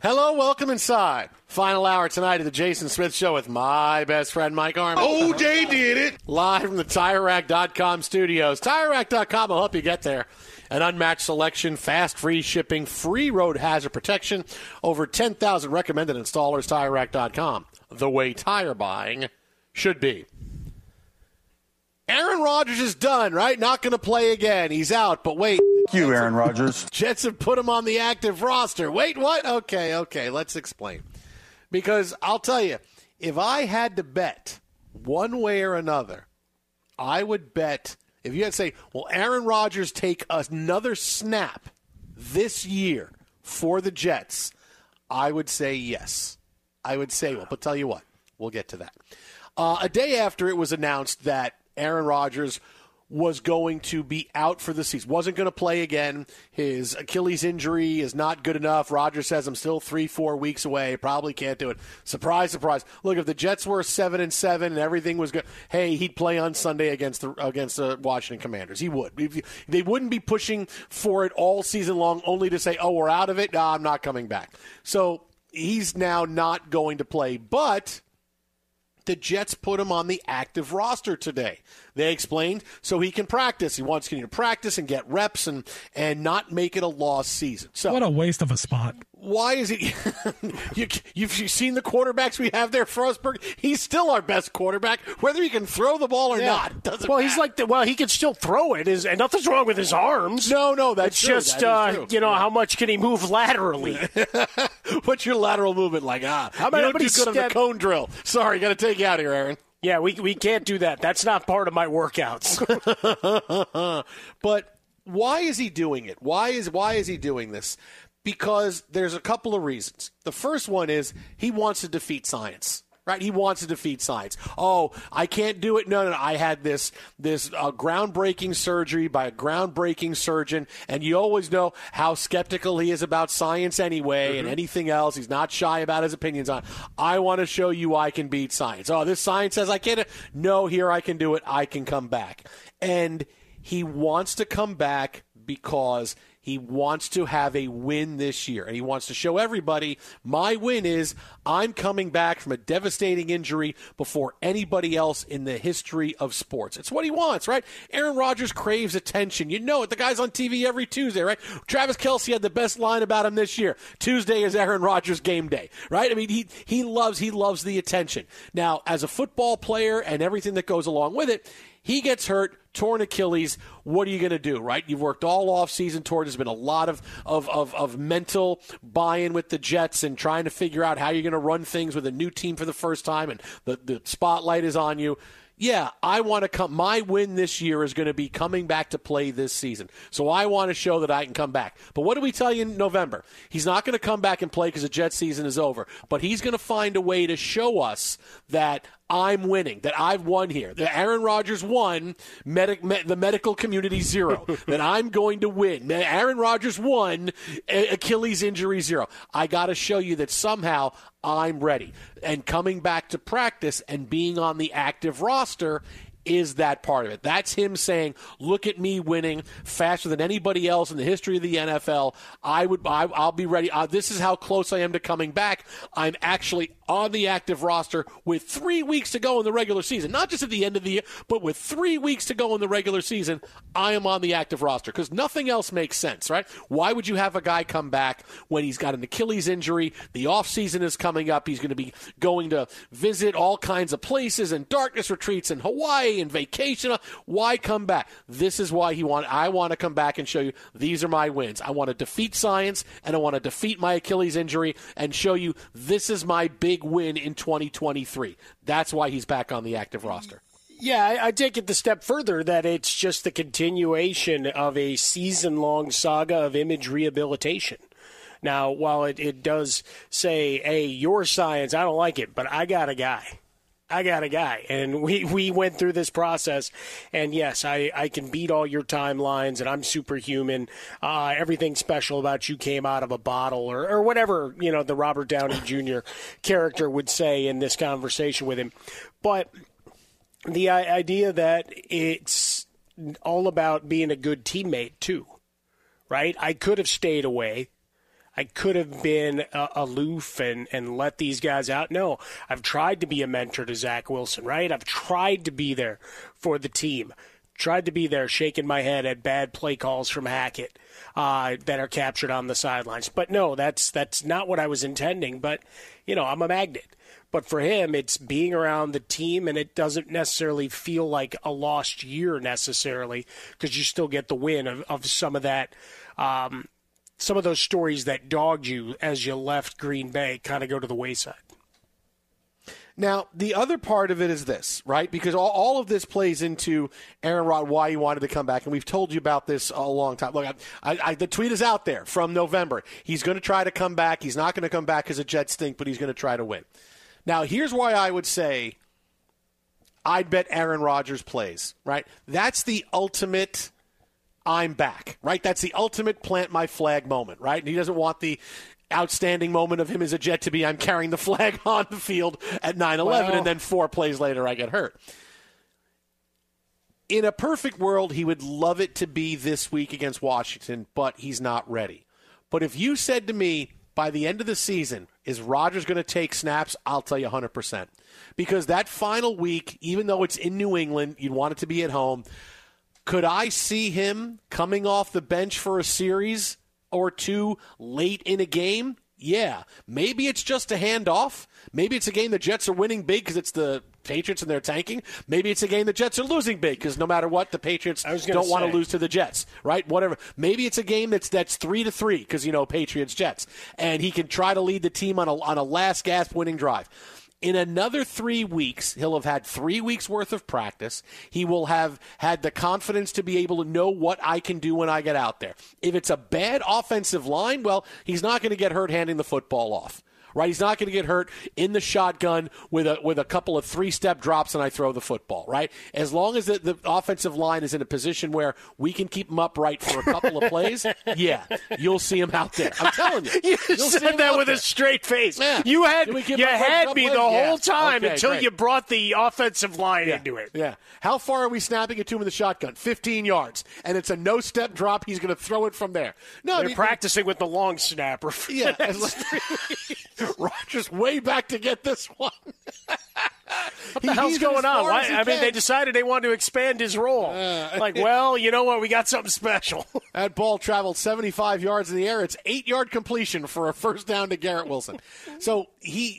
Hello, welcome inside. Final hour tonight of the Jason Smith Show with my best friend Mike Harmon. OJ did it. Live from the TireRack.com studios. TireRack.com will help you get there. An unmatched selection, fast free shipping, free road hazard protection, over 10,000 recommended installers. TireRack.com. The way tire buying should be. Aaron Rodgers is done, right? Not going to play again. He's out. But wait. you, Aaron Rodgers. Jets have put him on the active roster. Wait, what? Okay, okay. Let's explain. Because I'll tell you, if I had to bet one way or another, I would bet. If you had to say, "Will Aaron Rodgers take another snap this year for the Jets?" I would say yes. I would say well, but tell you what, we'll get to that. Uh, a day after it was announced that Aaron Rodgers was going to be out for the season. Wasn't going to play again. His Achilles injury is not good enough. Rodgers says I'm still three, four weeks away. Probably can't do it. Surprise, surprise. Look, if the Jets were seven and seven and everything was good, hey, he'd play on Sunday against the against the Washington Commanders. He would. They wouldn't be pushing for it all season long, only to say, "Oh, we're out of it. I'm not coming back." So he's now not going to play, but the Jets put him on the active roster today. They explained so he can practice. He wants to practice and get reps and and not make it a lost season. So what a waste of a spot. Why is he? you, you've seen the quarterbacks we have there, Frostberg. He's still our best quarterback, whether he can throw the ball or Yeah. not. Doesn't well, matter. he's like the, well, he can still throw it, is, and nothing's wrong with his arms. No, no, that's it's true. just That uh, you know how much can he move laterally? What's your lateral movement like? Ah, How about you don't do everybody good on the cone drill. Sorry, got to take you out here, Aaron. yeah, we we can't do that. That's not part of my workouts. but why is he doing it? Why is why is he doing this? Because there's a couple of reasons. The first one is he wants to defeat science. Right, he wants to defeat science. Oh, I can't do it. No, no, no. I had this this uh, groundbreaking surgery by a groundbreaking surgeon, and you always know how skeptical he is about science anyway, and anything else. He's not shy about his opinions on. I want to show you I can beat science. Oh, this science says I can't. No, here I can do it. I can come back, and he wants to come back because he wants to have a win this year. And he wants to show everybody my win is I'm coming back from a devastating injury before anybody else in the history of sports. It's what he wants, right? Aaron Rodgers craves attention. You know it. The guy's on TV every Tuesday, right? Travis Kelce had the best line about him this year. Tuesday is Aaron Rodgers game day, right? I mean, he, he loves, he loves the attention. Now, as a football player and everything that goes along with it, he gets hurt, torn Achilles. What are you going to do, right? You've worked all off season toward. There's been a lot of, of, of, of mental buy-in with the Jets and trying to figure out how you're going to run things with a new team for the first time, and the, the spotlight is on you. Yeah, I want to come. My win this year is going to be coming back to play this season. So I want to show that I can come back. But what do we tell you in November? He's not going to come back and play because the Jet season is over. But he's going to find a way to show us that I'm winning, that I've won here, that Aaron Rodgers won, medic, me, the medical community zero, that I'm going to win. Aaron Rodgers won, Achilles injury zero. I got to show you that somehow I'm ready. And coming back to practice and being on the active roster is that part of it. That's him saying, "Look at me winning faster than anybody else in the history of the NFL. I would, I, will be ready. Uh, this is how close I am to coming back. I'm actually on the active roster with three weeks to go in the regular season. Not just at the end of the year, but with three weeks to go in the regular season, I am on the active roster because nothing else makes sense, right? Why would you have a guy come back when he's got an Achilles injury? The offseason is coming up. He's going to be going to visit all kinds of places and darkness retreats in Hawaii and vacation. Why come back? This is why he want. I want to come back and show you these are my wins. I want to defeat science and I want to defeat my Achilles injury and show you this is my big big win in 2023. That's why he's back on the active roster. Yeah, I, I take it the step further that it's just the continuation of a season long saga of image rehabilitation. Now, while it, it does say, hey, your science, I don't like it, but I got a guy. I got a guy. And we, we went through this process. And yes, I, I can beat all your timelines and I'm superhuman. Uh, everything special about you came out of a bottle or, or whatever, you know, the Robert Downey Jr. character would say in this conversation with him. But the idea that it's all about being a good teammate, too, right? I could have stayed away. I could have been uh, aloof and, and let these guys out. No, I've tried to be a mentor to Zach Wilson, right? I've tried to be there for the team. Tried to be there, shaking my head at bad play calls from Hackett uh, that are captured on the sidelines. But no, that's that's not what I was intending. But you know, I'm a magnet. But for him, it's being around the team, and it doesn't necessarily feel like a lost year necessarily because you still get the win of, of some of that um, some of those stories that dogged you as you left Green Bay kind of go to the wayside. Now, the other part of it is this, right? Because all, all of this plays into Aaron Rod, why he wanted to come back. And we've told you about this a long time. Look, I, I, the tweet is out there from November. He's going to try to come back. He's not going to come back because a Jets stink, but he's going to try to win. Now, here's why I would say I'd bet Aaron Rodgers plays, right? That's the ultimate I'm back, right? That's the ultimate plant my flag moment, right? And he doesn't want the outstanding moment of him as a Jet to be I'm carrying the flag on the field at 9 11, and then four plays later I get hurt. In a perfect world, he would love it to be this week against Washington, but he's not ready. But if you said to me, by the end of the season, is Rodgers going to take snaps? I'll tell you 100%. Because that final week, even though it's in New England, you'd want it to be at home could I see him coming off the bench for a series or two late in a game? Yeah. Maybe it's just a handoff. Maybe it's a game the Jets are winning big because it's the Patriots and they're tanking. Maybe it's a game the Jets are losing big because no matter what, the Patriots don't want to lose to the Jets, right? Whatever. Maybe it's a game that's that's three to three because you know Patriots Jets, and he can try to lead the team on a on a last gasp winning drive. In another three weeks, he'll have had three weeks worth of practice. He will have had the confidence to be able to know what I can do when I get out there. If it's a bad offensive line, well, he's not going to get hurt handing the football off right? He's not going to get hurt in the shotgun with a with a couple of three step drops and I throw the football, right? As long as the, the offensive line is in a position where we can keep him upright for a couple of plays, yeah, you'll see him out there. I'm telling you, you said that with there. a straight face. Yeah. You had you had me the whole time okay, until great. you brought the offensive line yeah. into it. Yeah. How far are we snapping it to him in the shotgun? 15 yards, and it's a no step drop. He's going to throw it from there. No, they're I mean, practicing with the long snapper. yeah. Rodgers way back to get this one. what the he, hell's going on? Why, I mean, they decided they wanted to expand his role. Uh, like, well, you know what? We got something special. that ball traveled 75 yards in the air. It's eight yard completion for a first down to Garrett Wilson. so he,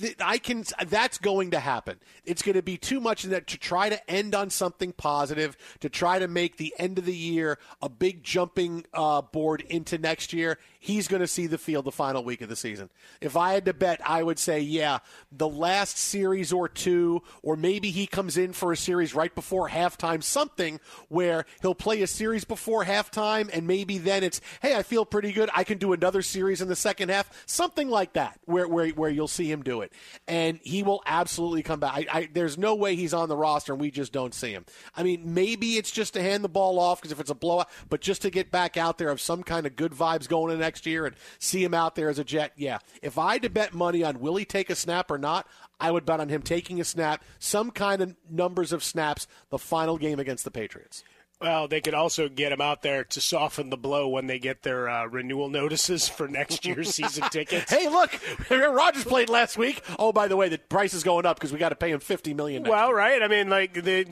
he, I can. That's going to happen. It's going to be too much that to try to end on something positive, to try to make the end of the year a big jumping uh, board into next year he's going to see the field the final week of the season. If I had to bet, I would say, yeah, the last series or two, or maybe he comes in for a series right before halftime, something where he'll play a series before halftime, and maybe then it's, hey, I feel pretty good. I can do another series in the second half, something like that, where where, where you'll see him do it, and he will absolutely come back. I, I, there's no way he's on the roster, and we just don't see him. I mean, maybe it's just to hand the ball off because if it's a blowout, but just to get back out there of some kind of good vibes going in next year and see him out there as a Jet, yeah. If I had to bet money on will he take a snap or not, I would bet on him taking a snap, some kind of numbers of snaps, the final game against the Patriots. Well, they could also get him out there to soften the blow when they get their uh, renewal notices for next year's season tickets. Hey, look, Rodgers played last week. Oh, by the way, the price is going up because we got to pay him fifty million. well, year. right. I mean, like the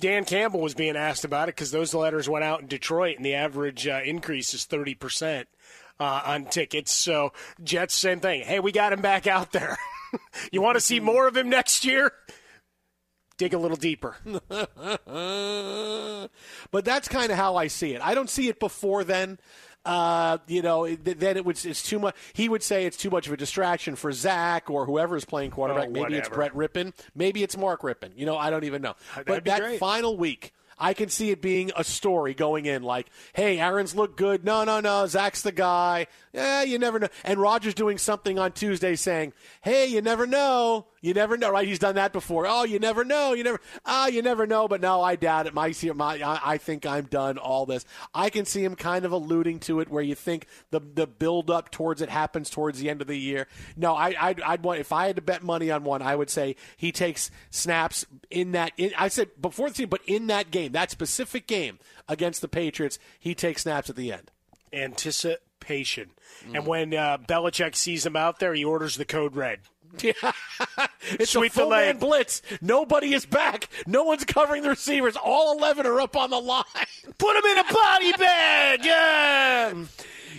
Dan Campbell was being asked about it because those letters went out in Detroit, and the average uh, increase is thirty percent uh, on tickets. So Jets, same thing. Hey, we got him back out there. you want to see more of him next year? dig a little deeper. but that's kind of how I see it. I don't see it before then. Uh, you know, then it would it's too much. He would say it's too much of a distraction for Zach or whoever is playing quarterback. Oh, Maybe it's. Brett Rippin. Maybe it's Mark Rippin. You know, I don't even know. That'd but that great. final week. I can see it being a story going in like, hey, Aaron's look good. No, no, no. Zach's the guy. Yeah, you never know. And Rodgers doing something on Tuesday saying, hey, you never know. You never know, right? He's done that before. Oh, you never know. You never, ah, you never know. But no, I doubt it. My, my, I, I think I'm done. All this, I can see him kind of alluding to it, where you think the the build up towards it happens towards the end of the year. No, I, I'd, I'd want if I had to bet money on one, I would say he takes snaps in that. In, I said before the season, but in that game, that specific game against the Patriots, he takes snaps at the end. Anticipation. And when uh, Belichick sees him out there, he orders the code red. It's Sweep a full man blitz. Nobody is back. No one's covering the receivers. All eleven are up on the line. Put them in a body bag. Yeah.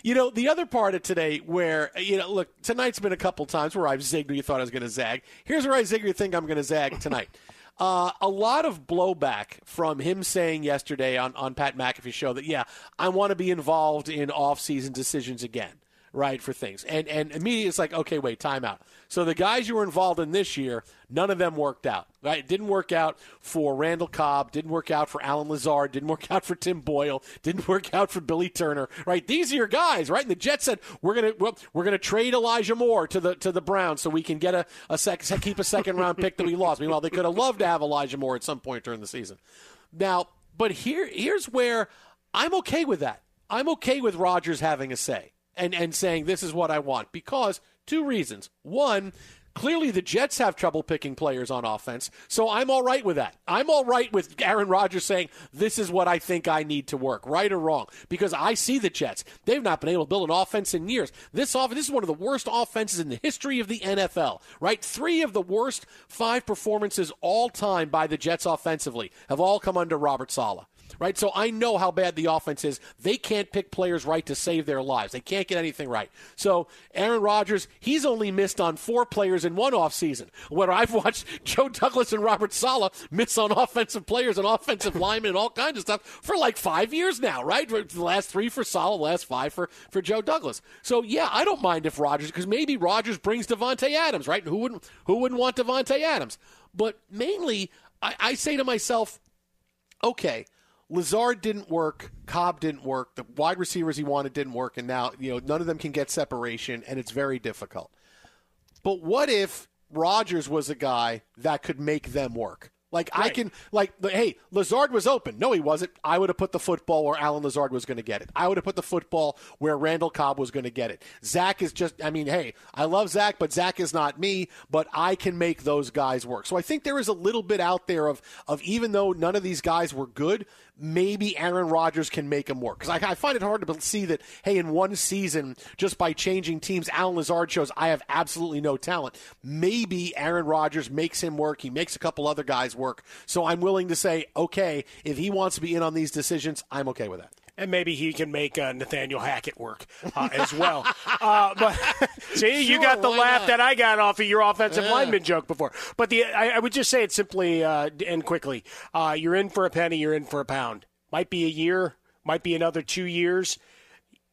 You know, the other part of today where, you know, look, tonight's been a couple times where I've zigged where you thought I was going to zag. Here's where I zig you think I'm going to zag tonight. Uh, a lot of blowback from him saying yesterday on, on Pat McAfee's show that, yeah, I want to be involved in off-season decisions again, right, for things. And, and immediately it's like, okay, wait, time out. So the guys you were involved in this year, none of them worked out. Right? It didn't work out for Randall Cobb, didn't work out for Allen Lazard, didn't work out for Tim Boyle, didn't work out for Billy Turner. Right? These are your guys, right? And the Jets said we're gonna we're gonna trade Elijah Moore to the to the Browns so we can get a, a sec, keep a second round pick that we lost. Meanwhile, they could have loved to have Elijah Moore at some point during the season. Now, but here here's where I'm okay with that. I'm okay with Rodgers having a say and, and saying this is what I want because two reasons. One, clearly the Jets have trouble picking players on offense, so I'm all right with that. I'm all right with Aaron Rodgers saying this is what I think I need to work, right or wrong, because I see the Jets. They've not been able to build an offense in years. This off this is one of the worst offenses in the history of the NFL, right? Three of the worst five performances all time by the Jets offensively have all come under Robert Saleh right? So I know how bad the offense is. They can't pick players right to save their lives. They can't get anything right. So Aaron Rodgers, he's only missed on four players in one offseason. Where I've watched Joe Douglas and Robert Saleh miss on offensive players and offensive linemen and all kinds of stuff for like five years now, right? The last three for Saleh, the last five for, for Joe Douglas. So yeah, I don't mind if Rodgers, because maybe Rodgers brings Davante Adams, right? Who wouldn't who wouldn't want Davante Adams? But mainly, I, I say to myself, okay, Lazard didn't work, Cobb didn't work, the wide receivers he wanted didn't work, and now you know none of them can get separation, and it's very difficult. But what if Rodgers was a guy that could make them work? Like I can like hey, Lazard was open. No, he wasn't. I would have put the football where Allen Lazard was going to get it. I would have put the football where Randall Cobb was going to get it. Zach is just I mean, hey, I love Zach, but Zach is not me, but I can make those guys work. So I think there is a little bit out there of of even though none of these guys were good, maybe Aaron Rodgers can make him work. Because I, I find it hard to see that, hey, in one season, just by changing teams, Allen Lazard shows I have absolutely no talent. Maybe Aaron Rodgers makes him work. He makes a couple other guys work. So I'm willing to say, okay, if he wants to be in on these decisions, I'm okay with that. And maybe he can make uh, Nathaniel Hackett work uh, as well. uh, but see, you got the laugh not? that I got off of your offensive Yeah. lineman joke before. But the I, I would just say it simply uh, and quickly. Uh, you're in for a penny. You're in for a pound. Might be a year. Might be another two years.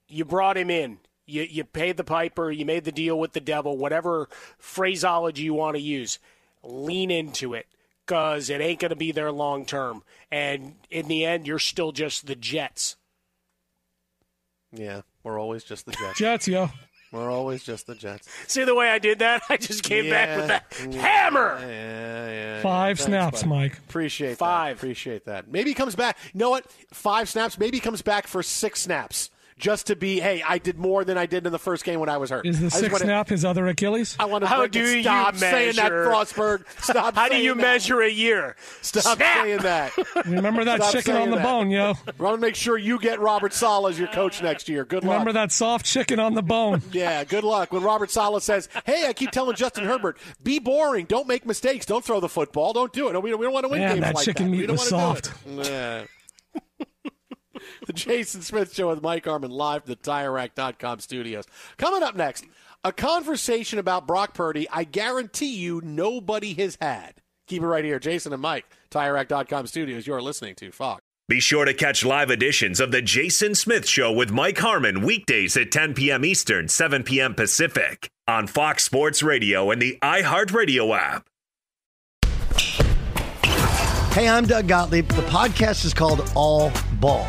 You brought him in. You you paid the piper, you made the deal with the devil, whatever phraseology you want to use. Lean into it because it ain't going to be there long term. And in the end, you're still just the Jets. Yeah, we're always just the Jets. Jets, yo. We're always just the Jets. See the way I did that? I just came back with that Yeah, hammer. Yeah, yeah. Five Thanks, snaps, buddy. Mike. Appreciate Five. That. Appreciate that. Maybe he comes back. You know what? Five snaps. Maybe he comes back for six snaps. Just to be, hey, I did more than I did in the first game when I was hurt. Is the I just six wanna- snap his other Achilles? I want to How do it. you Stop saying that, measure- Frostberg. Stop. How do you that. measure a year? Stop Snap! saying that. Remember that Stop chicken on the that. bone, yo. I want to make sure you get Robert Saleh as your coach next year. Good luck. Remember that soft chicken on the bone. Yeah, good luck. When Robert Saleh says, "Hey, I keep telling Justin Herbert, be boring, don't make mistakes, don't throw the football, don't do it. We don't, we don't want to win Man, games that like chicken that. meat we don't was wanna do soft. it." Yeah. The Jason Smith Show with Mike Harmon live from the TireRack.com studios. Coming up next, a conversation about Brock Purdy. I guarantee you, nobody has had. Keep it right here, Jason and Mike, TireRack.com studios. You're listening to Fox. Be sure to catch live editions of The Jason Smith Show with Mike Harmon weekdays at 10 p.m. Eastern, 7 p.m. Pacific on Fox Sports Radio and the iHeartRadio app. Hey, I'm Doug Gottlieb. The podcast is called All Ball.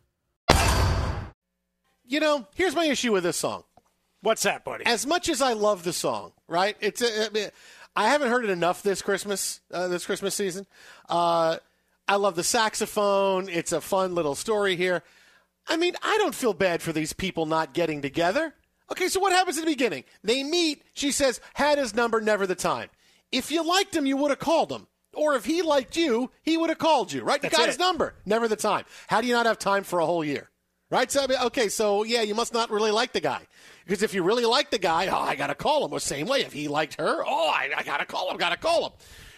You know, here's my issue with this song. What's that, buddy? As much as I love the song, right? It's a, I mean, I haven't heard it enough this Christmas, uh, this Christmas season. Uh, I love the saxophone. It's a fun little story here. I mean, I don't feel bad for these people not getting together. Okay, so what happens in the beginning? They meet. She says, had his number, never the time. If you liked him, you would have called him. Or if he liked you, he would have called you, right? You That's got it. his number, never the time. How do you not have time for a whole year? Right? So, I mean, okay, so yeah, you must not really like the guy. Because if you really like the guy, oh, I got to call him the same way. If he liked her, oh, I, I got to call him, got to call him.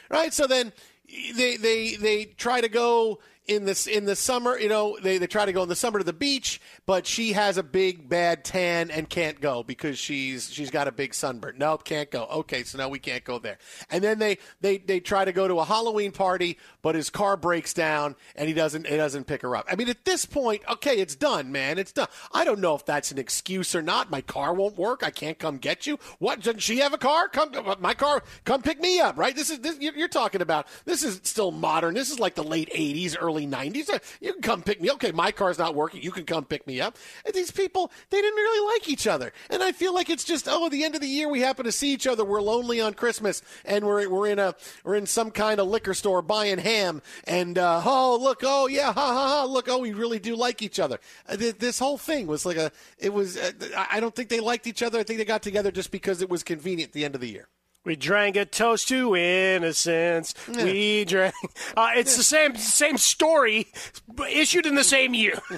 Right? So then they, they, they try to go in this in the summer, you know, they, they try to go in the summer to the beach, but she has a big bad tan and can't go because she's she's got a big sunburn. Nope, can't go. Okay, so now we can't go there. And then they they they try to go to a Halloween party, but his car breaks down and he doesn't he doesn't pick her up. I mean, at this point, okay, it's done, man. It's done. I don't know if that's an excuse or not. My car won't work. I can't come get you. What? Doesn't she have a car? Come, my car. Come pick me up. Right? This is this, you're talking about. This is still modern. This is like the late '80s, early '90s. Uh, You can come pick me. Okay, my car's not working. You can come pick me up. And these people, they didn't really like each other, and I feel like it's just oh, the end of the year we happen to see each other. We're lonely on Christmas, and we're we're in a we're in some kind of liquor store buying ham, and uh, oh look, oh yeah, ha ha ha, look, oh we really do like each other. Uh, This whole thing was like a it was. Uh, I don't think they liked each other. I think they got together just because it was convenient at the end of the year. We drank a toast to innocence. We drank. Uh, it's the same same story, but issued in the same year.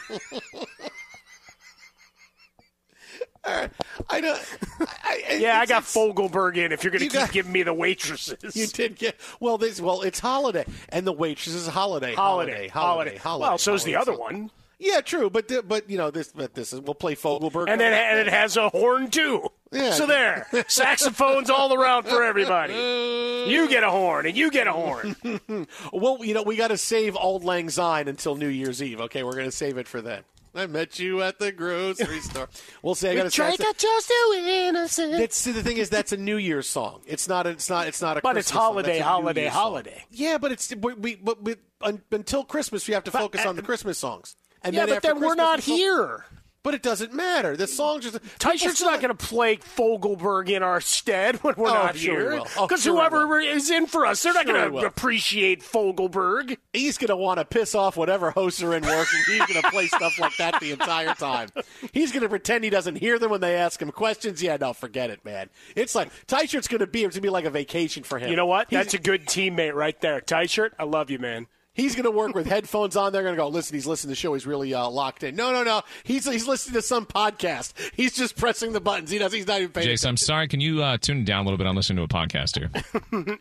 I don't. I, I, yeah, I got Fogelberg in. If you're going to You keep got- giving me the waitresses, You did get well. This well, it's holiday, and the waitress is holiday, holiday, holiday, holiday. Well, so's the holiday. other one, Yeah, true, but but you know this. But this is we'll play Fogelberg, and then and it has a horn too. Yeah. So there, saxophones all around for everybody. You get a horn, and you get a horn. well, you know we got to save Auld Lang Syne until New Year's Eve. Okay, we're going to save it for then. I met you at the grocery store. We'll say I got to Drank a toast to innocence. That's the thing is that's a New Year's song. It's not. A, it's not. It's not a. But it's Christmas song. holiday, a holiday, song. holiday. Yeah, but it's we, we, but we, un, until Christmas we have to focus uh, on the Christmas songs. And yeah, then but then we're not we fo- here. But it doesn't matter. The songs just. Tyshert's not going to play Fogelberg in our stead when we're Oh, not oh, sure he here. will. Oh, Because sure whoever is in for us, they're not Sure he going to appreciate Fogelberg. He's going to want to piss off whatever hosts are in working. He's going to play stuff like that the entire time. He's going to pretend he doesn't hear them when they ask him questions. Yeah, no, forget it, man. It's like Tyshert's going to be. It's going to be like a vacation for him. You know what? He's- That's a good teammate right there. Tyshirt, I love you, man. He's going to work with headphones on. They're going to go, listen, he's listening to the show. He's really uh, locked in. No, no, no. He's, he's listening to some podcast. He's just pressing the buttons. He does, he's not even paying Jason, I'm sorry. Can you uh, tune it down a little bit? I'm listening to a podcast here.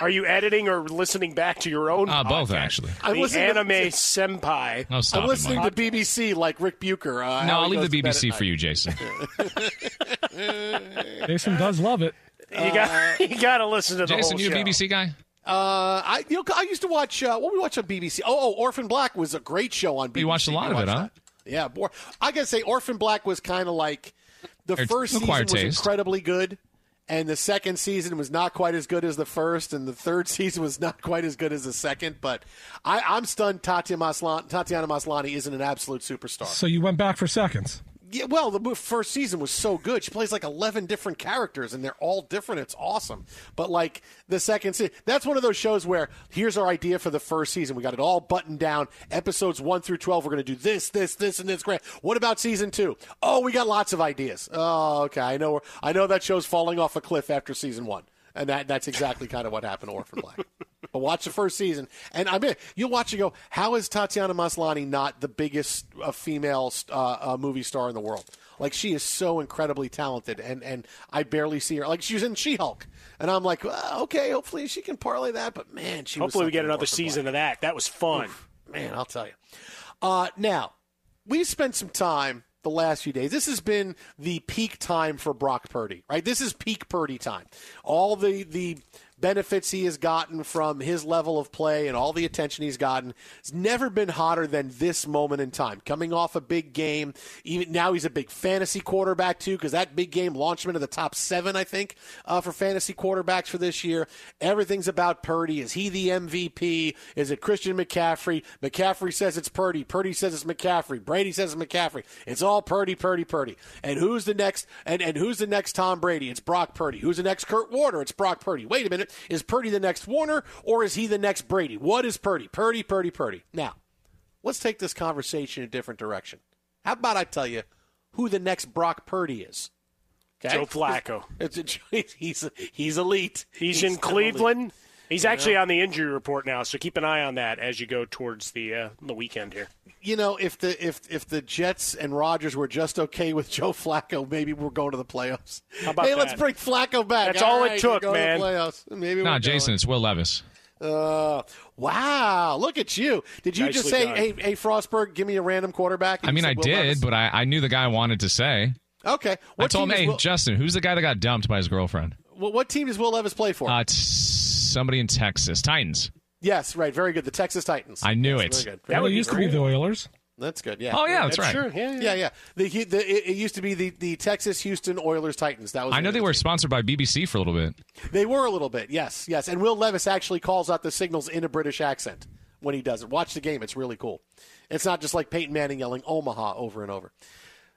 Are you editing or listening back to your own Uh, both, podcast? actually. I'm The listening to- anime senpai. No, stop I'm listening Mike. to BBC like Rick Bucher. Uh, No, I'll leave the to bed at BBC for you, Jason. Jason does love it. You got you got to listen to the Jason, whole you a. BBC guy? Uh, I you know I used to watch uh, what we watch on BBC. Oh, oh, Orphan Black was a great show on BBC. You watched a lot You of it, watched huh? that? Yeah, boy. I gotta say, Orphan Black was kind of like the It's first season was taste. incredibly good, and the second season was not quite as good as the first, and the third season was not quite as good as the second. But I, I'm stunned. Tatiana Maslany, Tatiana Maslany isn't an absolute superstar. So you went back for seconds. Yeah, well, the first season was so good. She plays like 11 different characters, and they're all different. It's awesome. But, like, the second season, that's one of those shows where here's our idea for the first season. We got it all buttoned down. Episodes 1 through 12, we're going to do this, this, this, and this. Great. What about season 2? Oh, we got lots of ideas. Oh, okay. I know, I know that show's falling off a cliff after season 1. And that, that's exactly kind of what happened to Orphan Black. But watch the first season, and I mean, you'll watch and go, how is Tatiana Maslany not the biggest uh, female uh, uh, movie star in the world? Like she is so incredibly talented, and and I barely see her. Like she was in She Hulk, and I'm like, well, okay, hopefully she can parlay that. But man, she was Hopefully, we get another season of that. That was fun. Man, I'll tell you. Uh, now, we've spent some time the last few days. This has been the peak time for Brock Purdy, right? This is peak Purdy time. All the the benefits he has gotten from his level of play and all the attention he's gotten. It's never been hotter than this moment in time. Coming off a big game, even now he's a big fantasy quarterback too, because that big game launched him into the top seven, I think, uh, for fantasy quarterbacks for this year. Everything's about Purdy. Is he the MVP? Is it Christian McCaffrey? McCaffrey says it's Purdy. Purdy says it's McCaffrey. Brady says it's McCaffrey. It's all Purdy, Purdy, Purdy. And who's the next? And and who's the next Tom Brady? It's Brock Purdy. Who's the next Kurt Warner? It's Brock Purdy. Wait a minute. Is Purdy the next Warner or is he the next Brady? What is Purdy? Purdy, Purdy, Purdy. Now, let's take this conversation in a different direction. How about I tell you who the next Brock Purdy is? Okay? Joe Flacco. It's a, he's he's elite. He's, in Cleveland. elite. He's actually on the injury report now, so keep an eye on that as you go towards the uh, the weekend here. You know, if the if if the Jets and Rodgers were just okay with Joe Flacco, maybe we're going to the playoffs. How about hey, let's bring Flacco back. That's all it took, we're going to man. the playoffs. Maybe Nah, we're Jason, it's Will Levis. Uh, wow! Look at you. Did you just say, done. "Hey, hey, Frostberg, give me a random quarterback"? I mean, I said Will did, Levis? but I, I knew the guy I wanted to say. okay. I told him, hey, Will, Justin, who's the guy that got dumped by his girlfriend? what, what team does Will Levis play for? Uh, it's somebody in Texas. Titans. yes, right. Very good. The Texas Titans. I knew Yes, it. Very good. That would good. used to be the Oilers. That's good. Yeah. Oh, yeah, that's right. Sure. Yeah. Yeah, yeah. The, the it, it used to be the, the Texas Houston Oilers Titans. That was. I know they were team. sponsored by BBC for a little bit. They were a little bit. Yes, yes. And Will Levis actually calls out the signals in a British accent when he does it. Watch the game. It's really cool. It's not just like Peyton Manning yelling Omaha over and over.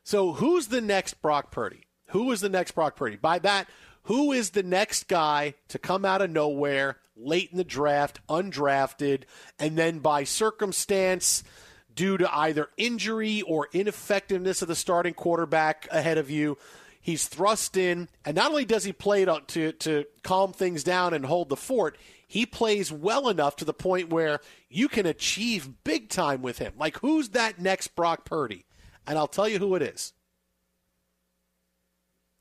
So who's the next Brock Purdy? Who is the next Brock Purdy? By that, who is the next guy to come out of nowhere late in the draft, undrafted, and then by circumstance, due to either injury or ineffectiveness of the starting quarterback ahead of you, he's thrust in, and not only does he play to, to, to calm things down and hold the fort, he plays well enough to the point where you can achieve big time with him. Like, who's that next Brock Purdy? And I'll tell you who it is.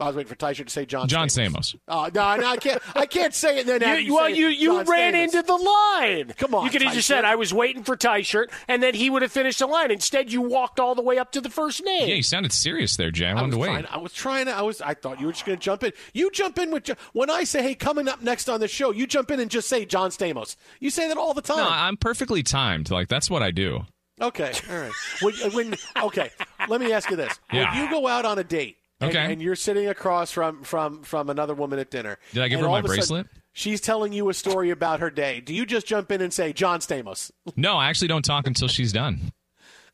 I was waiting for Tysher to say John. John Stamos. Stamos. Oh no, no, I can't. I can't say it. And then have You, you well, you you John ran Stamos. into the line. Come on, you could have just said I was waiting for Ty Shirt, and then he would have finished the line. Instead, you walked all the way up to the first name. Yeah, you sounded serious there, Jay. I I wanted was to wait. trying. I was trying to. I was. I thought you were just going to jump in. You jump in with Jo- when I say, "Hey, coming up next on the show," you jump in and just say John Stamos. You say that all the time. No, I'm perfectly timed. Like that's what I do. Okay, all right. When, when okay, let me ask you this: Yeah. When you go out on a date, and, Okay. and you're sitting across from from from another woman at dinner, Did I give her my a sudden bracelet? She's telling you a story about her day. Do you just jump in and say John Stamos? No, I actually don't talk until she's done.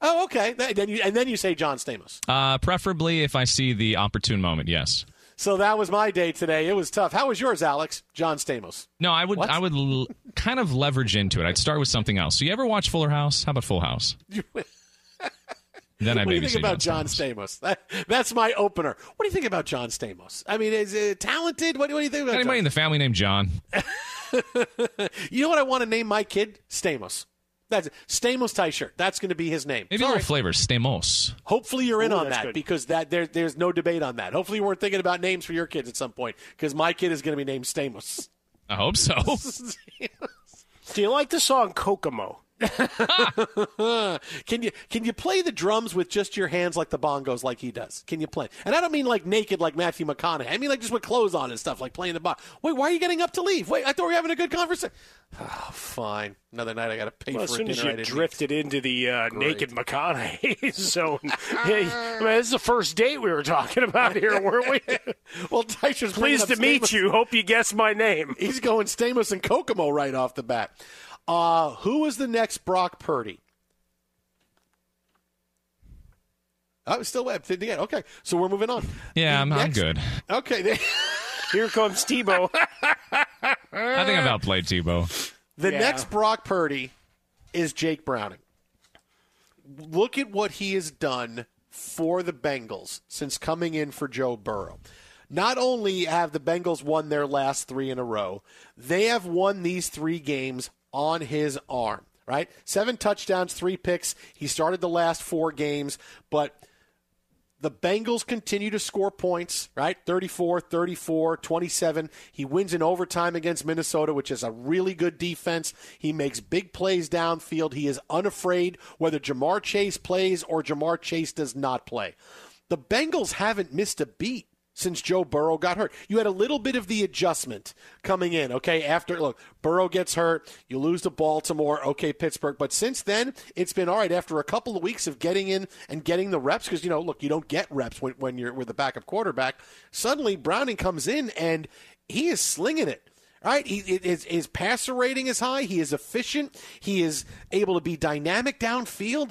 Oh, okay. Then you and then you say John Stamos. Uh, preferably if I see the opportune moment. Yes. So that was my day today. It was tough. How was yours, Alex? John Stamos. No, I would. What? I would l- kind of leverage into it. I'd start with something else. So you ever watch Fuller House? How about Full House? Then I what do you think say about John Stamos. Stamos? That, that's my opener. What do you think about John Stamos? I mean, is it talented? What, what do you think about Anybody in the family named John? John? You know what I want to name my kid? Stamos. That's it. Stamos tie shirt. That's going to be his name. Maybe a Sorry. little flavor. Stamos. Hopefully you're in Ooh, on that good. because that there, there's no debate on that. Hopefully you weren't thinking about names for your kids at some point because my kid is going to be named Stamos. I hope so. Do you like the song Kokomo? can you can you play the drums with just your hands like the bongos like he does? Can you play? And I don't mean like naked like Matthew McConaughey. I mean like just with clothes on and stuff, like playing the bong. Wait, why are you getting up to leave? Wait, I thought we were having a good conversation. Oh, fine. Another night I got to pay Well, for as soon dinner as you eat. drifted into the uh, naked McConaughey zone, hey, I mean, this is the first date we were talking about here, weren't we? well, Tyson's Pleased to meet you. Hope you guessed my name. He's going Stamos and Kokomo right off the bat. Uh, who is the next Brock Purdy? Oh, still web. Okay, so we're moving on. Yeah, I'm, I'm good. Okay, the, Here comes Tebow. I think I've outplayed Tebow. the Yeah. next Brock Purdy is Jake Browning. Look at what he has done for the Bengals since coming in for Joe Burrow. Not only have the Bengals won their last three in a row, they have won these three games on his arm, right? Seven touchdowns, three picks. He started the last four games, but the Bengals continue to score points, right? 34, 34, 27. He wins in overtime against Minnesota, which is a really good defense. He makes big plays downfield. He is unafraid whether Ja'Marr Chase plays or Ja'Marr Chase does not play. The Bengals haven't missed a beat since Joe Burrow got hurt. You had a little bit of the adjustment coming in, okay? After, look, Burrow gets hurt, you lose to Baltimore, okay, Pittsburgh. But since then, it's been all right. After a couple of weeks of getting in and getting the reps, because, you know, look, you don't get reps when, when you're with a backup quarterback, suddenly Browning comes in and he is slinging it. Right, he, his, his passer rating is high. He is efficient. He is able to be dynamic downfield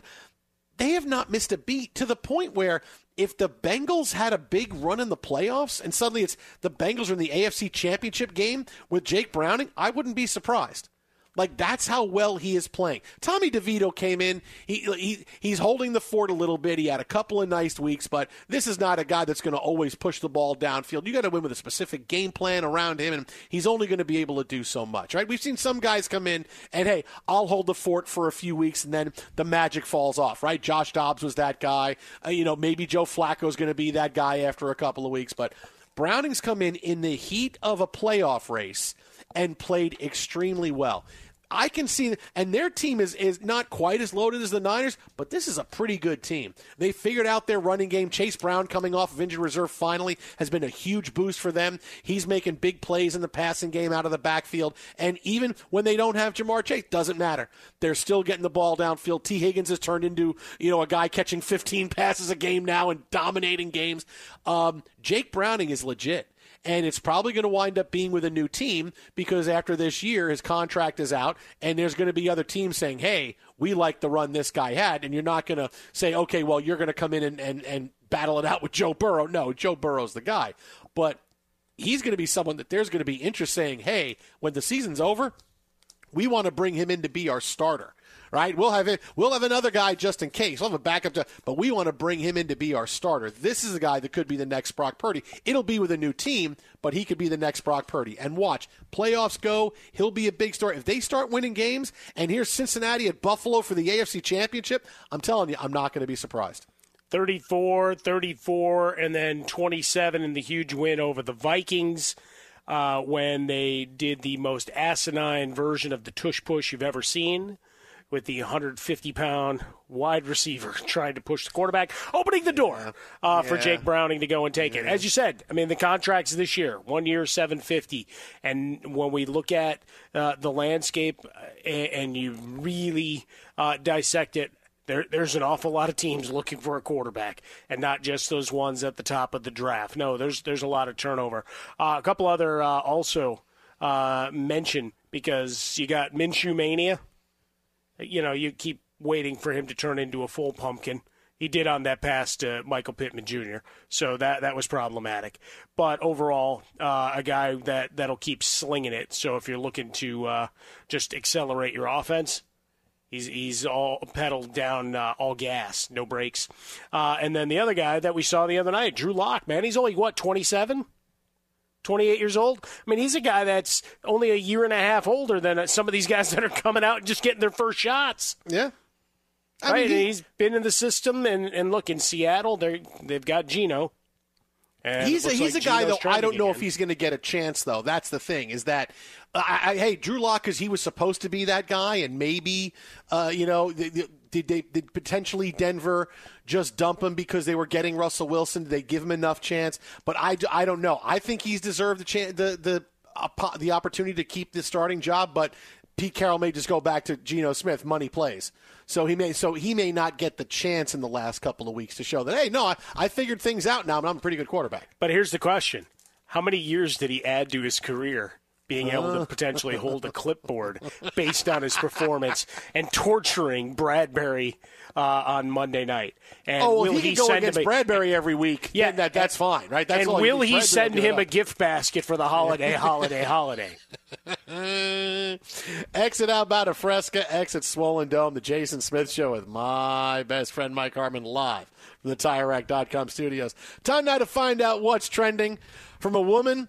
they have not missed a beat to the point where if the Bengals had a big run in the playoffs and suddenly it's the Bengals are in the AFC Championship game with Jake Browning, I wouldn't be surprised. Like that's how well he is playing. Tommy DeVito came in. He, he he's holding the fort a little bit. He had a couple of nice weeks, but this is not a guy that's going to always push the ball downfield. You got to win with a specific game plan around him, and he's only going to be able to do so much. Right? We've seen some guys come in and hey, I'll hold the fort for a few weeks, and then the magic falls off. Right? Josh Dobbs was that guy. Uh, you know, maybe Joe Flacco's going to be that guy after a couple of weeks, but Browning's come in in the heat of a playoff race and played extremely well. I can see, and their team is, is not quite as loaded as the Niners, but this is a pretty good team. They figured out their running game. Chase Brown coming off of injured reserve finally has been a huge boost for them. He's making big plays in the passing game out of the backfield. And even when they don't have Ja'Marr Chase, doesn't matter. They're still getting the ball downfield. Tee Higgins has turned into, you know, a guy catching 15 passes a game now and dominating games. Um, Jake Browning is legit and it's probably going to wind up being with a new team because after this year his contract is out and there's going to be other teams saying hey we like the run this guy had and you're not going to say okay well you're going to come in and, and, and battle it out with joe burrow. No joe burrow's the guy. But he's going to be someone that there's going to be interest saying hey when the season's over we want to bring him in to be our starter right? We'll have it. We'll have another guy just in case. We'll have a backup, to, but we want to bring him in to be our starter. This is a guy that could be the next Brock Purdy. It'll be with a new team, but he could be the next Brock Purdy. And watch playoffs go. He'll be a big star if they start winning games. And here's Cincinnati at Buffalo for the AFC Championship. I'm telling you, I'm not going to be surprised. 34, 34, and then 27 in the huge win over the Vikings. Uh, when they did the most asinine version of the tush push you've ever seen with the 150 pound wide receiver trying to push the quarterback, opening the door uh, yeah. for Jake Browning to go and take yeah. it. As you said, I mean, the contracts this year, one year, 750. And when we look at uh, the landscape uh, and, and you really uh, dissect it, there, there's an awful lot of teams looking for a quarterback, and not just those ones at the top of the draft. No, there's there's a lot of turnover. Uh, a couple other uh, also uh, mention because you got Minshew mania. You know, you keep waiting for him to turn into a full pumpkin. He did on that pass to Michael Pittman Jr., so that that was problematic. But overall, uh, a guy that that'll keep slinging it. So if you're looking to uh, just accelerate your offense, He's he's all pedaled down, uh, all gas, no brakes. Uh, and then the other guy that we saw the other night, Drew Lock, man, he's only what 27, 28 years old. I mean, he's a guy that's only a year and a half older than some of these guys that are coming out and just getting their first shots. Yeah. I right, mean, he, he's been in the system, and, and look in Seattle, they they've got Geno. And he's a, he's like a guy though. I don't know again. if he's going to get a chance though. That's the thing is that I, I, hey Drew Lock because he was supposed to be that guy, and maybe uh, you know did they did potentially Denver just dump him because they were getting Russell Wilson? Did they give him enough chance? But I, I don't know. I think he's deserved the chance the the the opportunity to keep the starting job, but Pete Carroll may just go back to Geno Smith. Money plays. So he may so he may not get the chance in the last couple of weeks to show that hey no I, I figured things out now and I'm a pretty good quarterback. But here's the question: How many years did he add to his career? Being able to potentially hold a clipboard based on his performance and torturing Bradberry uh, on Monday night. And oh, well, will he, he go against a, Bradberry every week? Yeah, that, that's fine, right? That's and will he send him a gift basket for the holiday, holiday, holiday? exit out by the Fresca, exit Swollen Dome, the Jason Smith Show with my best friend Mike Harmon live from the TireRack.com studios. Time now to find out what's trending from a woman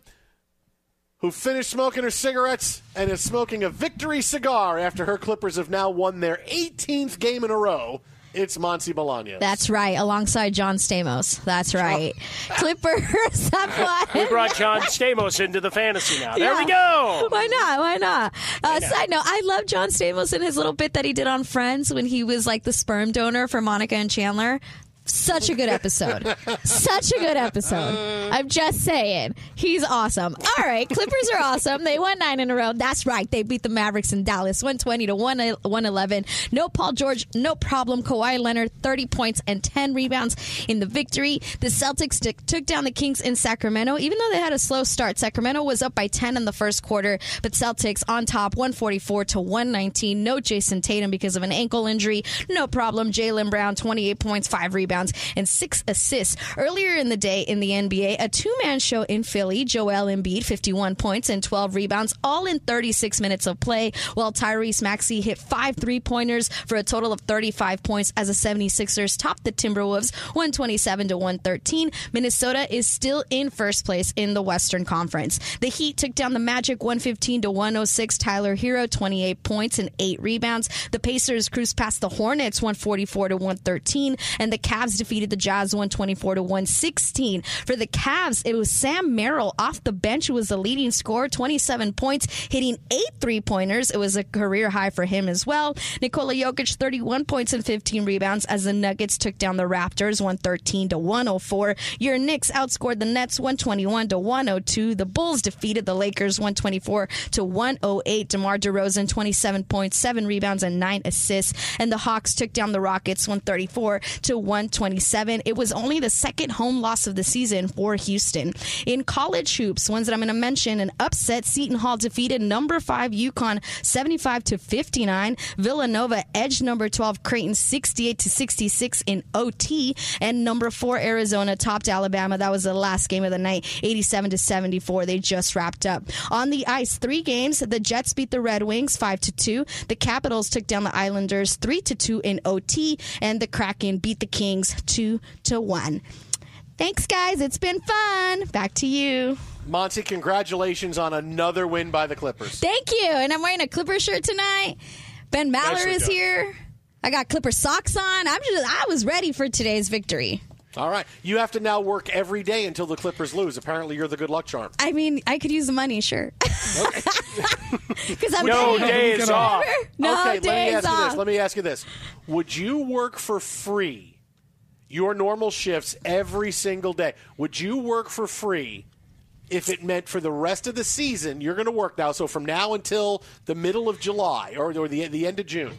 who finished smoking her cigarettes and is smoking a victory cigar after her Clippers have now won their 18th game in a row it's Monty Bolaños. That's right, alongside John Stamos. That's right. Clippers have won. We brought John Stamos into the fantasy now. There yeah. we go. Why not? Why not? Uh, side note, I love John Stamos and his little bit that he did on Friends when he was like the sperm donor for Monica and Chandler. Such a good episode. Such a good episode. I'm just saying. He's awesome. All right. Clippers are awesome. They won nine in a row. That's right. They beat the Mavericks in Dallas 120 to 111. No Paul George. No problem. Kawhi Leonard, 30 points and 10 rebounds in the victory. The Celtics t- took down the Kings in Sacramento. Even though they had a slow start, Sacramento was up by 10 in the first quarter, but Celtics on top 144 to 119. No Jayson Tatum because of an ankle injury. No problem. Jaylen Brown, 28 points, 5 rebounds rebounds and six assists. Earlier in the day in the NBA, a two man show in Philly, Joel Embiid, 51 points and 12 rebounds, all in 36 minutes of play, while Tyrese Maxey hit five three pointers for a total of 35 points as the 76ers topped the Timberwolves 127 to 113. Minnesota is still in first place in the Western Conference. The Heat took down the Magic 115 to 106. Tyler Herro 28 points and eight rebounds. The Pacers cruised past the Hornets 144 to 113, and the Cavs Avs defeated the Jazz 124 to 116. For the Cavs, it was Sam Merrill off the bench who was the leading scorer, 27 points, hitting eight three pointers. It was a career high for him as well. Nikola Jokic, 31 points and 15 rebounds as the Nuggets took down the Raptors 113 to 104. Your Knicks outscored the Nets 121 to 102. The Bulls defeated the Lakers 124 to 108. DeMar DeRozan, 27 points, seven rebounds, and nine assists. And the Hawks took down the Rockets 134 to 127. It was only the second home loss of the season for Houston. In college hoops, ones that I'm going to mention, an upset. Seton Hall defeated number five UConn 75 to 59. Villanova edged number 12 Creighton 68 to 66 in OT, and number four Arizona topped Alabama. That was the last game of the night, 87 to 74. They just wrapped up on the ice. Three games. The Jets beat the Red Wings five to two. The Capitals took down the Islanders three to two in OT, and the Kraken beat the Kings two to one. Thanks, guys. It's been fun. Back to you. Monty, congratulations on another win by the Clippers. Thank you. And I'm wearing a Clipper shirt tonight. Ben Maller Nicely is done. here. I got Clipper socks on. I'm just I was ready for today's victory. All right. You have to now work every day until the Clippers lose. Apparently, you're the good luck charm. I mean, I could use the money, sure. Because I'm No days off. No okay, let me days ask you this. Let me ask you this. Would you work for free your normal shifts every single day? Would you work for free if it meant for the rest of the season you're going to work now? So from now until the middle of July or, or the, the end of June,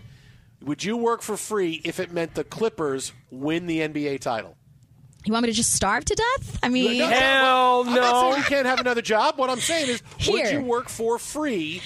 would you work for free if it meant the Clippers win the NBA title? You want me to just starve to death? I mean, No, no, I'm not saying you can't have another job. What I'm saying is, would you work for free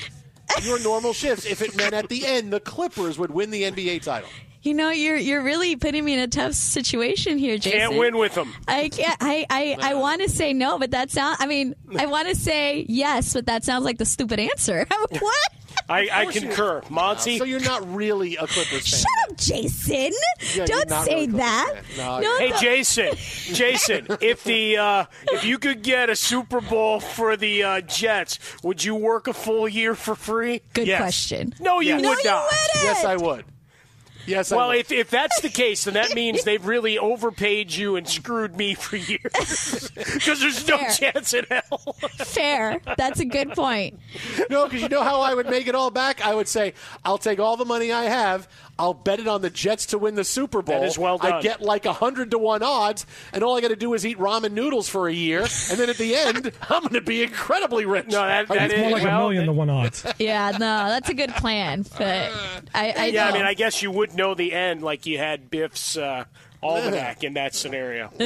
your normal shifts if it meant at the end the Clippers would win the NBA title? You know, you're you're really putting me in a tough situation here, Jason. Can't win with them. I can't. I I, I want to say no, but that sound. I mean, I want to say yes, but that sounds like the stupid answer. what? I, I Of course you- concur. Monty. So you're not really a Clippers fan. Shut up, Jason! you're Don't say really that. No, No, Hey no. Jason, Jason, if the uh, if you could get a Super Bowl for the uh, Jets, would you work a full year for free? Good Yes. question. No, you Yes. would No, you not. Yes, I would. Yes, Well, if, if that's the case, then that means they've really overpaid you and screwed me for years. Because there's no Fair. chance in hell. Fair. That's a good point. no, because you know how I would make it all back. I would say, I'll take all the money I have. I'll bet it on the Jets to win the Super Bowl. That is well done. I get like a hundred to one odds, and all I got to do is eat ramen noodles for a year, and then at the end, I'm going to be incredibly rich. No, that, Are that you- is More like well, a million to one odds. Yeah, no, that's a good plan. But I, I Yeah, I mean, I guess you would know the end, like you had Biff's uh, almanac in that scenario.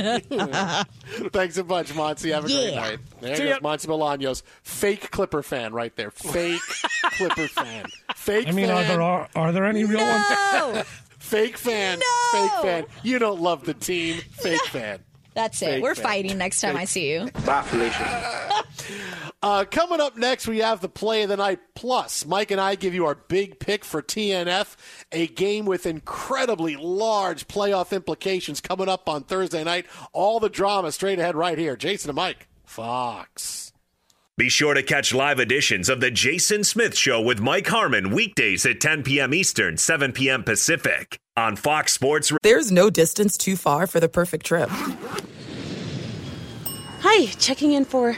Thanks a bunch, Monty. Have a great night. There See goes ya. Monty Bolaños, fake Clipper fan right there. Fake Clipper fan. Fake I mean, fan. are there are, are there any real ones? no, Fake fan. No. Fake fan. You don't love the team. Fake fan. that's it. Fake We're fan. fighting next time I see you. Bye, Felicia. Uh, coming up next, we have the play of the night plus. Mike and I give you our big pick for TNF, a game with incredibly large playoff implications coming up on Thursday night. All the drama straight ahead right here. Jason and Mike, Fox. Be sure to catch live editions of The Jason Smith Show with Mike Harmon weekdays at 10 p.m. Eastern, 7 p.m. Pacific on Fox Sports There's no distance too far for the perfect trip Hi, checking in for.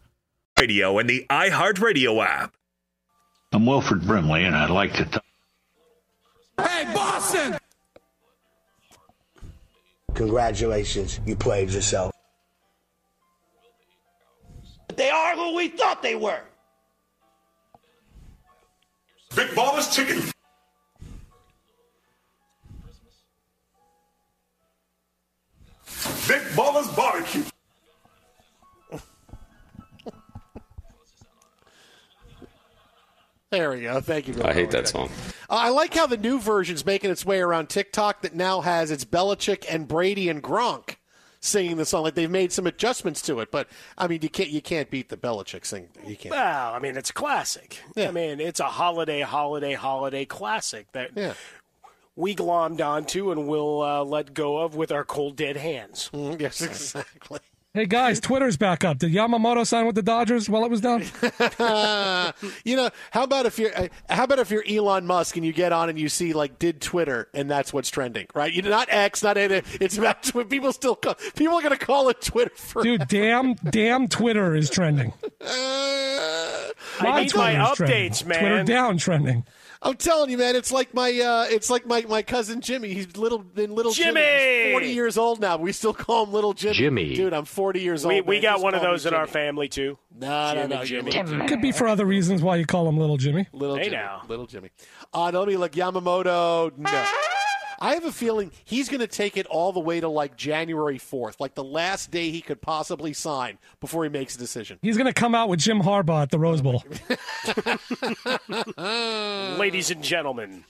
Radio and the iHeartRadio app. I'm Wilford Brimley, and I'd like to talk. Hey, Boston! Congratulations, you played yourself. They are who we thought they were. Big Ballers Chicken. Big Ballers Barbecue. There we go. Thank you. I hate that song. Uh, I like how the new version's making its way around TikTok that now has it's Belichick and Brady and Gronk singing the song. Like they've made some adjustments to it, but I mean, you can't you can't beat the Belichick sing. You can't. Well, I mean, it's a classic. I mean, it's a holiday, holiday, holiday classic that we glommed onto and we'll uh, let go of with our cold dead hands. yes, exactly. Hey guys, Twitter's back up. Did Yamamoto sign with the Dodgers while it was down? you know, how about if you're uh, how about if you're Elon Musk and you get on and you see like did Twitter and that's what's trending, right? You not X, not anything. It's about Twitter. People still call, people are going to call it Twitter for Dude, damn, damn, Twitter is trending. I need my Twitter trending. updates, man. Twitter down trending. I'm telling you, man, it's like my uh, it's like my, my cousin Jimmy. He's little been little Jimmy! He's Forty years old now. We still call him little Jimmy. Jimmy. dude, I'm 40 years old. We, we man. got Just one of those in our family too. No, no, Jimmy, no, Jimmy. Could be for other reasons why you call him Little Jimmy. Little Hey, Jimmy. now. Little Jimmy. Uh, let me look. Yamamoto. No. I have a feeling he's going to take it all the way to like January 4th, like the last day he could possibly sign before he makes a decision. He's going to come out with Jim Harbaugh at the Rose Bowl. Ladies and gentlemen,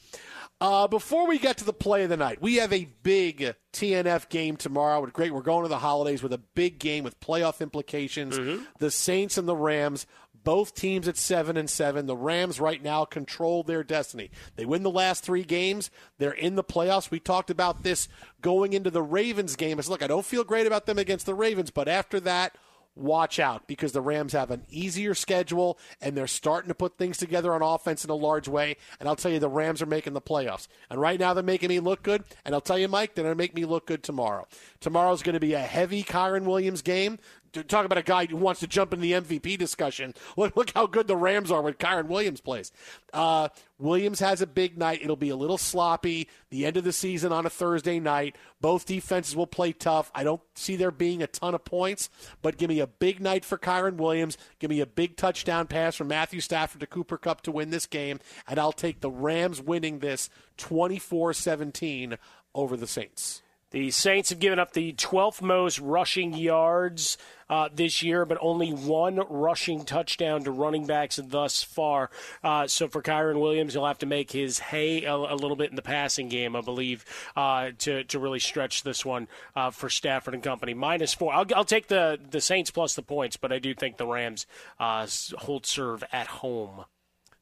Uh, before we get to the play of the night, we have a big TNF game tomorrow. It's great. We're going to the holidays with a big game with playoff implications. The Saints and the Rams, both teams at seven and seven. The Rams right now control their destiny. They win the last three games. They're in the playoffs. We talked about this going into the Ravens game. It's look, I don't feel great about them against the Ravens, but after that. Watch out because the Rams have an easier schedule and they're starting to put things together on offense in a large way. And I'll tell you, the Rams are making the playoffs. And right now they're making me look good. And I'll tell you, Mike, they're going to make me look good tomorrow. Tomorrow's going to be a heavy Kyren Williams game. To Talk about a guy who wants to jump in the MVP discussion. Look, look how good the Rams are when Kyren Williams plays. Uh, Williams has a big night. It'll be a little sloppy. The end of the season on a Thursday night. Both defenses will play tough. I don't see there being a ton of points, but give me a big night for Kyren Williams. Give me a big touchdown pass from Matthew Stafford to Cooper Kupp to win this game, and I'll take the Rams winning this 24 17 over the Saints. The Saints have given up the 12th most rushing yards uh, this year, but only one rushing touchdown to running backs thus far. Uh, so for Kyren Williams, he'll have to make his hay a, a little bit in the passing game, I believe, uh, to to really stretch this one uh, for Stafford and company. Minus four. I'll, I'll take the the Saints plus the points, but I do think the Rams uh, hold serve at home.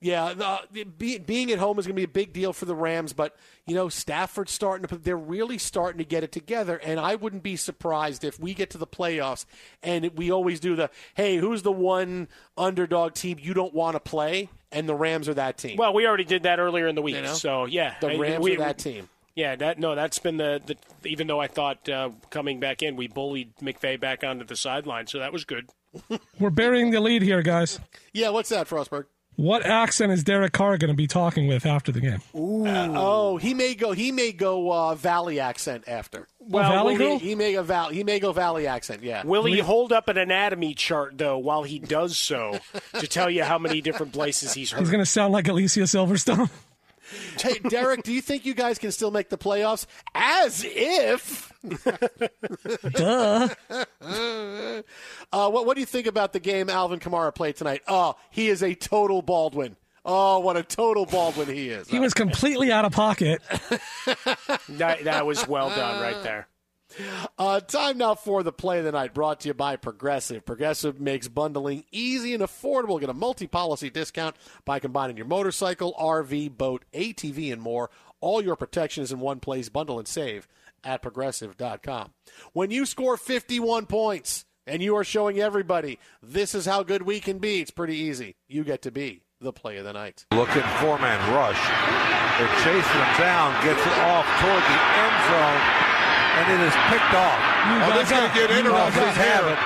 Yeah, the, be, being at home is going to be a big deal for the Rams, but you know Stafford's starting to put. They're really starting to get it together, and I wouldn't be surprised if we get to the playoffs and we always do the hey, who's the one underdog team you don't want to play, and the Rams are that team. Well, we already did that earlier in the week, You know? so yeah, the I- Rams we- are that team. Yeah, that no, that's been the, the even though I thought uh, coming back in, we bullied McVay back onto the sideline, so that was good. We're burying the lead here, guys. Yeah, what's that, Frostberg? What accent is Derek Carr going to be talking with after the game? Ooh. oh, he may go. He may go uh, Valley accent after. Well, Valley he, he, may go Valley. He may go Valley accent. Yeah. Will he hold up an anatomy chart though while he does so to tell you how many different places he's heard? He's going to sound like Alicia Silverstone. Hey, Derek, do you think you guys can still make the playoffs? As if. Duh. Uh, what, what do you think about the game Alvin Kamara played tonight? Oh, he is a total Baldwin. Oh, what a total Baldwin he is. He was completely out of pocket. that, that was well done right there. Uh, time now for the play of the night, brought to you by Progressive. Progressive makes bundling easy and affordable. Get a multi-policy discount by combining your motorcycle, RV, boat, ATV, and more. All your protection is in one place. Bundle and save at progressive.com. When you score 51 points and you are showing everybody this is how good we can be, it's pretty easy. You get to be the play of the night. Looking four-man rush. They're chasing him down, gets it off toward the end zone, and it is picked off. Oh, this is going to get interesting here.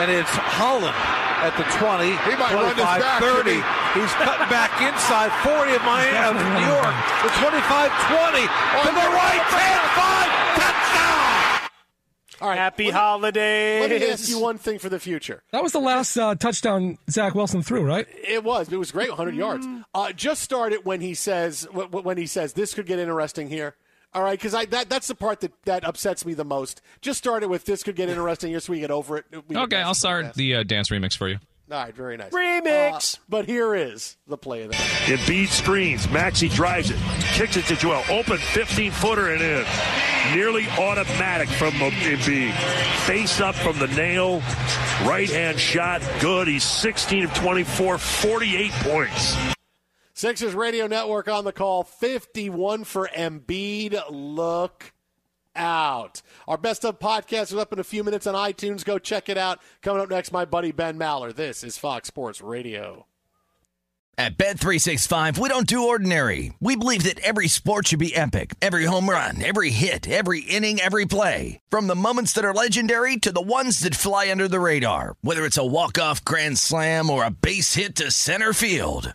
And it's Holland at the 20, He might run this 25, back, 30. He's cutting back inside 40 of Miami, of New York. The 25, 20 to the right, 10, 5, touchdown! All right, Happy let me- holidays. Let me ask you one thing for the future. That was the last uh, touchdown Zach Wilson threw, right? It was. It was great. 100 yards. Mm. Uh, just start it when he says wh- wh- when he says this could get interesting here. All right, because I that that's the part that, that upsets me the most. Just start it with this could get interesting here, so we get over it. We Okay, I'll start fast. the uh, dance remix for you. All right, very nice Remix. Uh, but here is the play of the night. Embiid screens. Maxey drives it. Kicks it to Joel. Open 15 footer and in. Nearly automatic from Embiid. Face up from the nail. Right hand shot. Good. He's 16 of 24. 48 points. Sixers Radio Network on the call. 51 for Embiid. Look out. Our best of podcast is up in a few minutes on iTunes. Go check it out. Coming up next, my buddy Ben Maller. This is Fox Sports Radio. At Bet365, we don't do ordinary. We believe that every sport should be epic. Every home run, every hit, every inning, every play. From the moments that are legendary to the ones that fly under the radar. Whether it's a walk-off grand slam or a base hit to center field.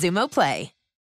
Xumo Play.